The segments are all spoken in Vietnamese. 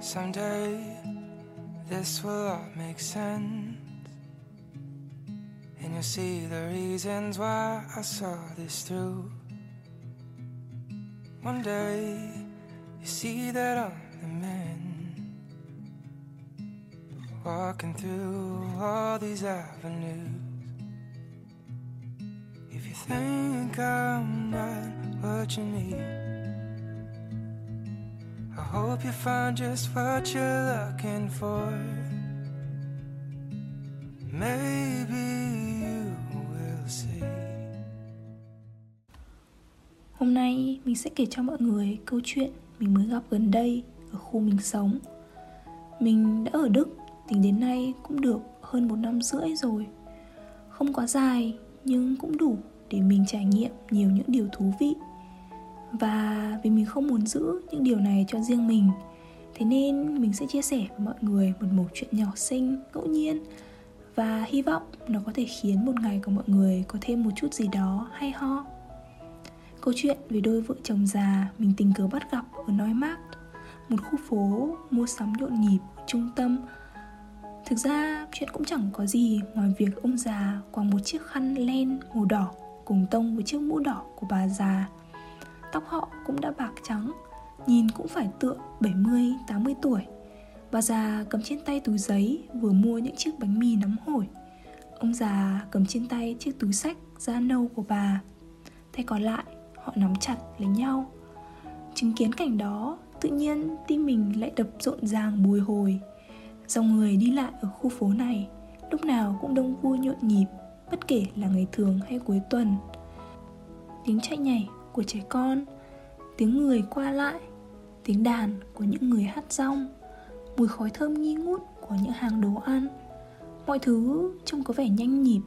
Someday this will all make sense. And you'll see the reasons why I saw this through. One day you see that I'm the man. Walking through all these avenues. If you think I'm not what you need hope you find just what you're looking for. Maybe you will see. Hôm nay mình sẽ kể cho mọi người câu chuyện mình mới gặp gần đây ở khu mình sống. Mình đã ở Đức, tính đến nay cũng được hơn một năm rưỡi rồi. Không quá dài, nhưng cũng đủ để mình trải nghiệm nhiều những điều thú vị và vì mình không muốn giữ những điều này cho riêng mình, thế nên mình sẽ chia sẻ với mọi người một mẩu chuyện nhỏ xinh, ngẫu nhiên. Và hy vọng nó có thể khiến một ngày của mọi người có thêm một chút gì đó hay ho. Câu chuyện về đôi vợ chồng già mình tình cờ bắt gặp ở nói mát một khu phố mua sắm nhộn nhịp ở trung tâm. Thực ra chuyện cũng chẳng có gì ngoài việc ông già quàng một chiếc khăn len màu đỏ cùng tông với chiếc mũ đỏ của bà già tóc họ cũng đã bạc trắng, Nhìn cũng phải tựa 70-80 tuổi. Bà già cầm trên tay túi giấy Vừa mua những chiếc bánh mì nóng hổi. Ông già cầm trên tay chiếc túi sách da nâu của bà. Tay còn lại, họ nắm chặt lấy nhau. Chứng kiến cảnh đó, Tự nhiên tim mình lại đập rộn ràng bồi hồi. Dòng người đi lại ở khu phố này, Lúc nào cũng đông vui nhộn nhịp, Bất kể là ngày thường hay cuối tuần. Tiếng chạy nhảy của trẻ con tiếng người qua lại, tiếng đàn của những người hát rong, mùi khói thơm nghi ngút của những hàng đồ ăn. Mọi thứ trông có vẻ nhanh nhịp,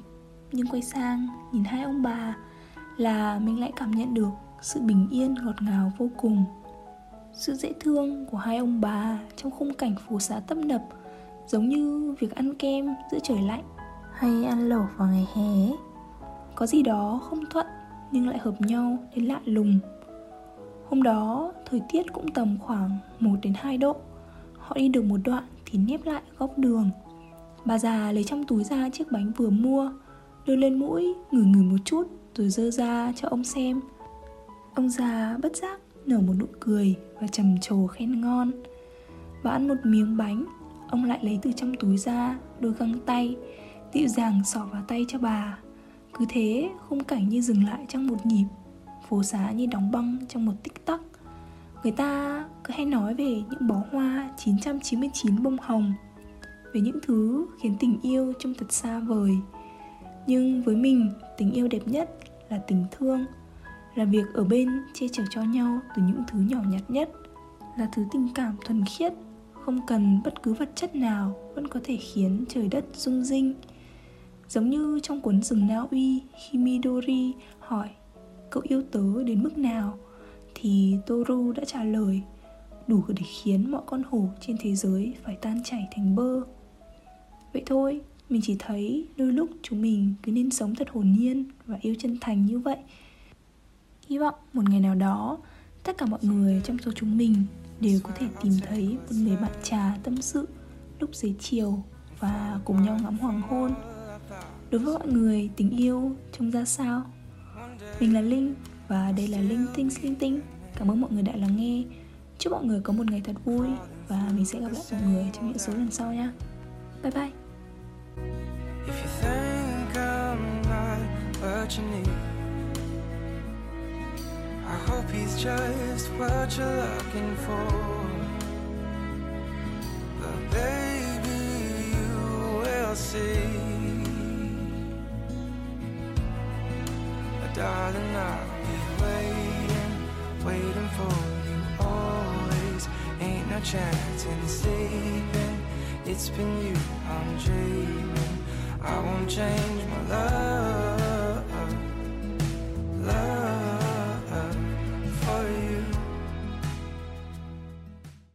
nhưng quay sang nhìn hai ông bà là mình lại cảm nhận được sự bình yên ngọt ngào vô cùng. Sự dễ thương của hai ông bà trong khung cảnh phố xá tấp nập, giống như việc ăn kem giữa trời lạnh hay ăn lẩu vào ngày hè. Có gì đó không thuận nhưng lại hợp nhau đến lạ lùng. Hôm đó, thời tiết cũng tầm khoảng 1 đến 2 độ. Họ đi được một đoạn thì nếp lại góc đường. Bà già lấy trong túi ra chiếc bánh vừa mua, đưa lên mũi, ngửi ngửi một chút rồi dơ ra cho ông xem. Ông già bất giác nở một nụ cười và trầm trồ khen ngon. Bà ăn một miếng bánh, ông lại lấy từ trong túi ra đôi găng tay, dịu dàng xỏ vào tay cho bà. Cứ thế, khung cảnh như dừng lại trong một nhịp phố xá như đóng băng trong một tích tắc Người ta cứ hay nói về những bó hoa 999 bông hồng Về những thứ khiến tình yêu trông thật xa vời. Nhưng với mình, tình yêu đẹp nhất là tình thương Là việc ở bên che chở cho nhau từ những thứ nhỏ nhặt nhất Là thứ tình cảm thuần khiết Không cần bất cứ vật chất nào vẫn có thể khiến trời đất rung rinh. Giống như trong cuốn rừng Na Uy khi Midori hỏi cậu yêu tớ đến mức nào thì Toru đã trả lời đủ để khiến mọi con hổ trên thế giới phải tan chảy thành bơ. Vậy thôi, mình chỉ thấy đôi lúc chúng mình cứ nên sống thật hồn nhiên và yêu chân thành như vậy. Hy vọng một ngày nào đó, tất cả mọi người trong số chúng mình đều có thể tìm thấy một người bạn trà tâm sự lúc dưới chiều và cùng nhau ngắm hoàng hôn. Đối với mọi người, tình yêu trông ra sao? Mình là Linh và đây là Linh Tinh Linh Tinh. Cảm ơn mọi người đã lắng nghe. Chúc mọi người có một ngày thật vui Và mình sẽ gặp lại mọi người trong những số lần sau nha. Bye bye. If you think I'm not what you need? I hope he's just what you're looking for. No chatting, sleeping. It's been you I'm dreaming. I won't change my love.